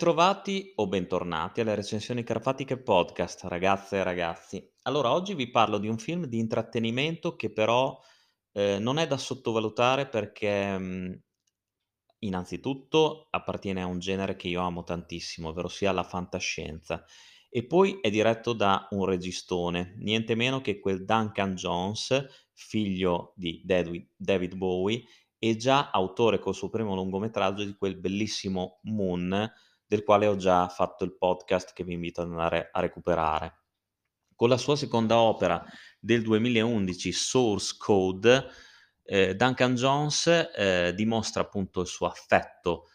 Bentrovati o bentornati alle recensioni carpatiche podcast, ragazze e ragazzi. Allora, oggi vi parlo di un film di intrattenimento che però, ehm, non è da sottovalutare perché, mhmm, innanzitutto appartiene a un genere che io amo tantissimo, ovverosia la fantascienza, e poi è diretto da un registone, niente meno che quel Duncan Jones, figlio di David Bowie e già autore col suo primo lungometraggio di quel bellissimo Moon, del quale ho già fatto il podcast che vi invito ad andare a recuperare. Con la sua seconda opera del 2011, Source Code, ehm, Duncan Jones, ehm, dimostra appunto il suo affetto,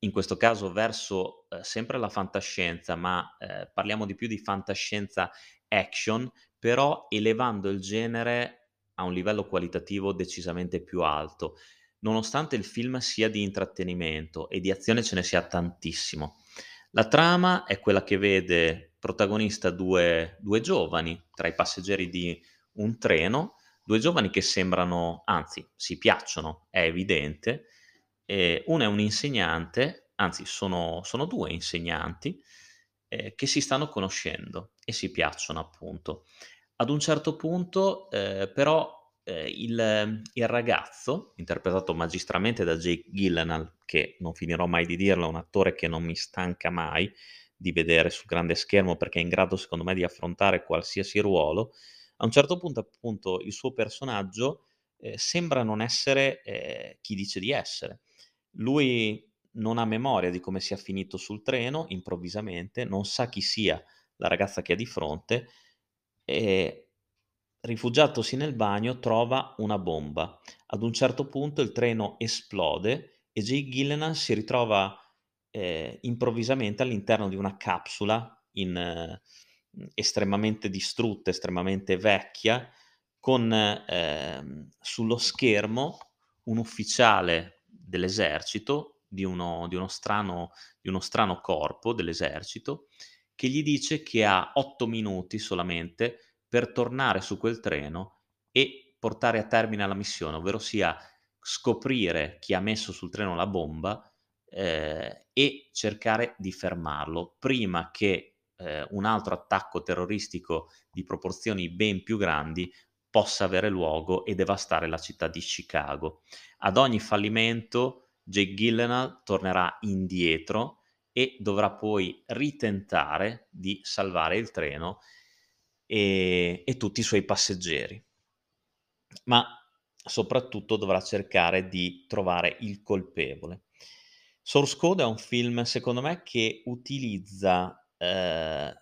in questo caso verso, ehm, sempre la fantascienza, ma, ehm, parliamo di più di fantascienza action, però elevando il genere a un livello qualitativo decisamente più alto. Nonostante il film sia di intrattenimento e di azione ce ne sia tantissimo. La trama è quella che vede protagonista due due giovani tra i passeggeri di un treno, 2 giovani che sembrano anzi si piacciono, è evidente. Ehm, uno è un insegnante, anzi sono sono 2 insegnanti, ehm, che si stanno conoscendo e si piacciono appunto. Ad un certo punto, ehm, però, ehm, il il ragazzo, interpretato magistralmente da Jake Gyllenhaal, che non finirò mai di dirlo, è un attore che non mi stanca mai di vedere sul grande schermo perché è in grado secondo me di affrontare qualsiasi ruolo, a un certo punto appunto il suo personaggio, ehm, sembra non essere, ehm, chi dice di essere. Lui non ha memoria di come sia finito sul treno improvvisamente, non sa chi sia la ragazza che ha di fronte e rifugiatosi nel bagno trova una bomba. Ad un certo punto il treno esplode e Jake Gyllenhaal si ritrova, ehm, improvvisamente all'interno di una capsula in mhmm, estremamente distrutta, estremamente vecchia, con, ehm, sullo schermo un ufficiale dell'esercito, di uno di uno strano di uno strano corpo dell'esercito, che gli dice che ha 8 minuti solamente per tornare su quel treno e portare a termine la missione, ovverosia scoprire chi ha messo sul treno la bomba, ehm, e cercare di fermarlo prima che, ehm, un altro attacco terroristico di proporzioni ben più grandi possa avere luogo e devastare la città di Chicago. Ad ogni fallimento Jake Gyllenhaal tornerà indietro e dovrà poi ritentare di salvare il treno, ehm, e tutti i suoi passeggeri. Ma soprattutto dovrà cercare di trovare il colpevole. Source Code è un film, secondo me, che utilizza, ehm,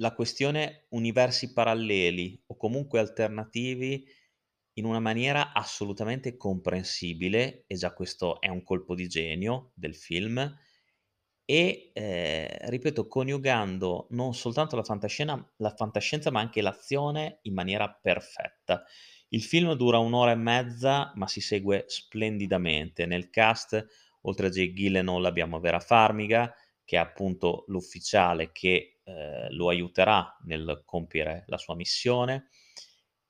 la questione universi paralleli o comunque alternativi in una maniera assolutamente comprensibile e già questo è un colpo di genio del film e, ehm, ripeto, coniugando non soltanto la la fantascienza, ma anche l'azione in maniera perfetta. Il film dura 1 ora e mezza, ma si segue splendidamente. Nel cast, oltre a Jake Gyllenhaal, abbiamo Vera Farmiga, che è appunto l'ufficiale che, ehm, lo aiuterà nel compiere la sua missione,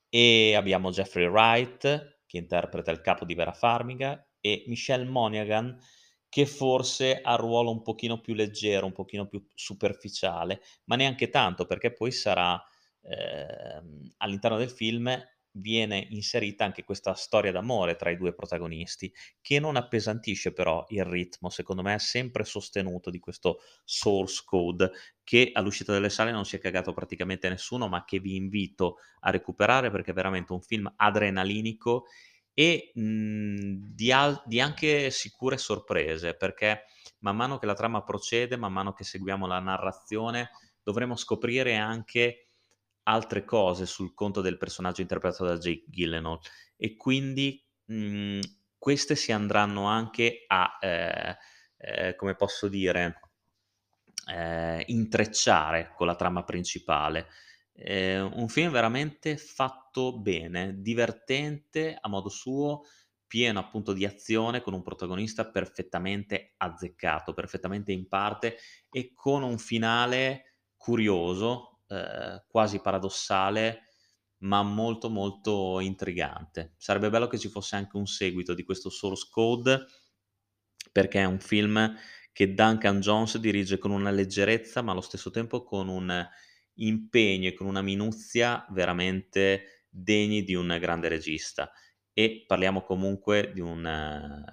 e abbiamo Jeffrey Wright, che interpreta il capo di Vera Farmiga, e Michelle Monaghan, che forse ha il ruolo un pochino più leggero, un pochino più superficiale, ma neanche tanto, perché poi sarà ehm, all'interno del film viene inserita anche questa storia d'amore tra i 2 protagonisti, che non appesantisce però il ritmo, secondo me è sempre sostenuto di questo Source Code, che all'uscita delle sale non si è cagato praticamente nessuno, ma che vi invito a recuperare perché è veramente un film adrenalinico e, mhmm, di al di anche sicure sorprese, perché man mano che la trama procede, man mano che seguiamo la narrazione, dovremo scoprire anche altre cose sul conto del personaggio interpretato da Jake Gyllenhaal e quindi, mhmm, queste si andranno anche a, ehm, ehm, come posso dire, ehm, intrecciare con la trama principale. Ehm, un film veramente fatto bene, divertente a modo suo, pieno appunto di azione, con un protagonista perfettamente azzeccato, perfettamente in parte e con un finale curioso, ehm, quasi paradossale, ma molto, molto intrigante. Sarebbe bello che ci fosse anche un seguito di questo Source Code, perché è un film che Duncan Jones dirige con una leggerezza, ma allo stesso tempo con un impegno e con una minuzia veramente degni di un grande regista. E parliamo comunque di un, ehm,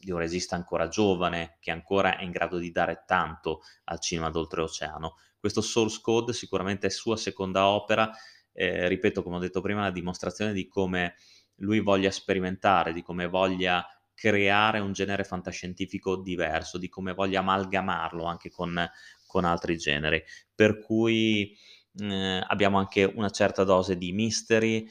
di un regista ancora giovane, che ancora è in grado di dare tanto al cinema d'oltreoceano. Questo Source Code sicuramente è sua seconda opera, ehm, ripeto, come ho detto prima, la dimostrazione di come lui voglia sperimentare, di come voglia creare un genere fantascientifico diverso, di come voglia amalgamarlo anche con con altri generi. Per cui, mhmm, abbiamo anche una certa dose di mystery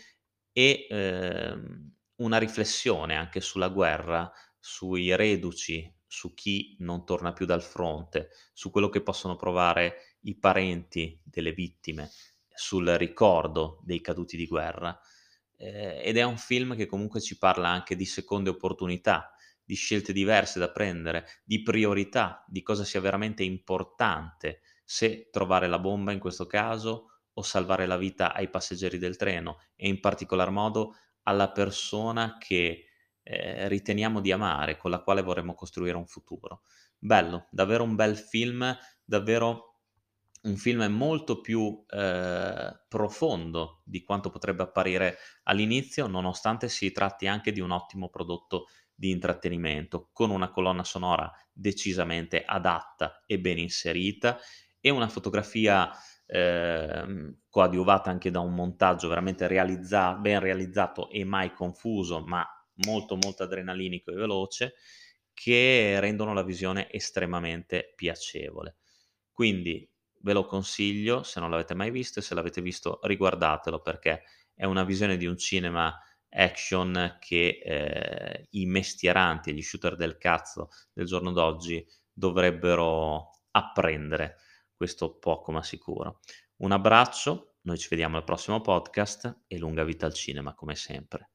e, ehm, una riflessione anche sulla guerra, sui reduci, su chi non torna più dal fronte, su quello che possono provare i parenti delle vittime, sul ricordo dei caduti di guerra. Ehm, ed è un film che comunque ci parla anche di seconde opportunità, di scelte diverse da prendere, di priorità, di cosa sia veramente importante, se trovare la bomba in questo caso o salvare la vita ai passeggeri del treno e in particolar modo alla persona che, ehm, riteniamo di amare, con la quale vorremmo costruire un futuro. Bello, davvero un bel film, davvero un film molto più, ehm, profondo di quanto potrebbe apparire all'inizio, nonostante si tratti anche di un ottimo prodotto di intrattenimento, con una colonna sonora decisamente adatta e ben inserita e una fotografia, ehm, coadiuvata anche da un montaggio veramente realizza ben realizzato e mai confuso, ma molto, molto adrenalinico e veloce, che rendono la visione estremamente piacevole. Quindi ve lo consiglio se non l'avete mai visto e se l'avete visto riguardatelo perché è una visione di un cinema action che, ehm, i mestieranti gli shooter del cazzo del giorno d'oggi dovrebbero apprendere, questo poco ma sicuro. Un abbraccio, noi ci vediamo al prossimo podcast e lunga vita al cinema come sempre.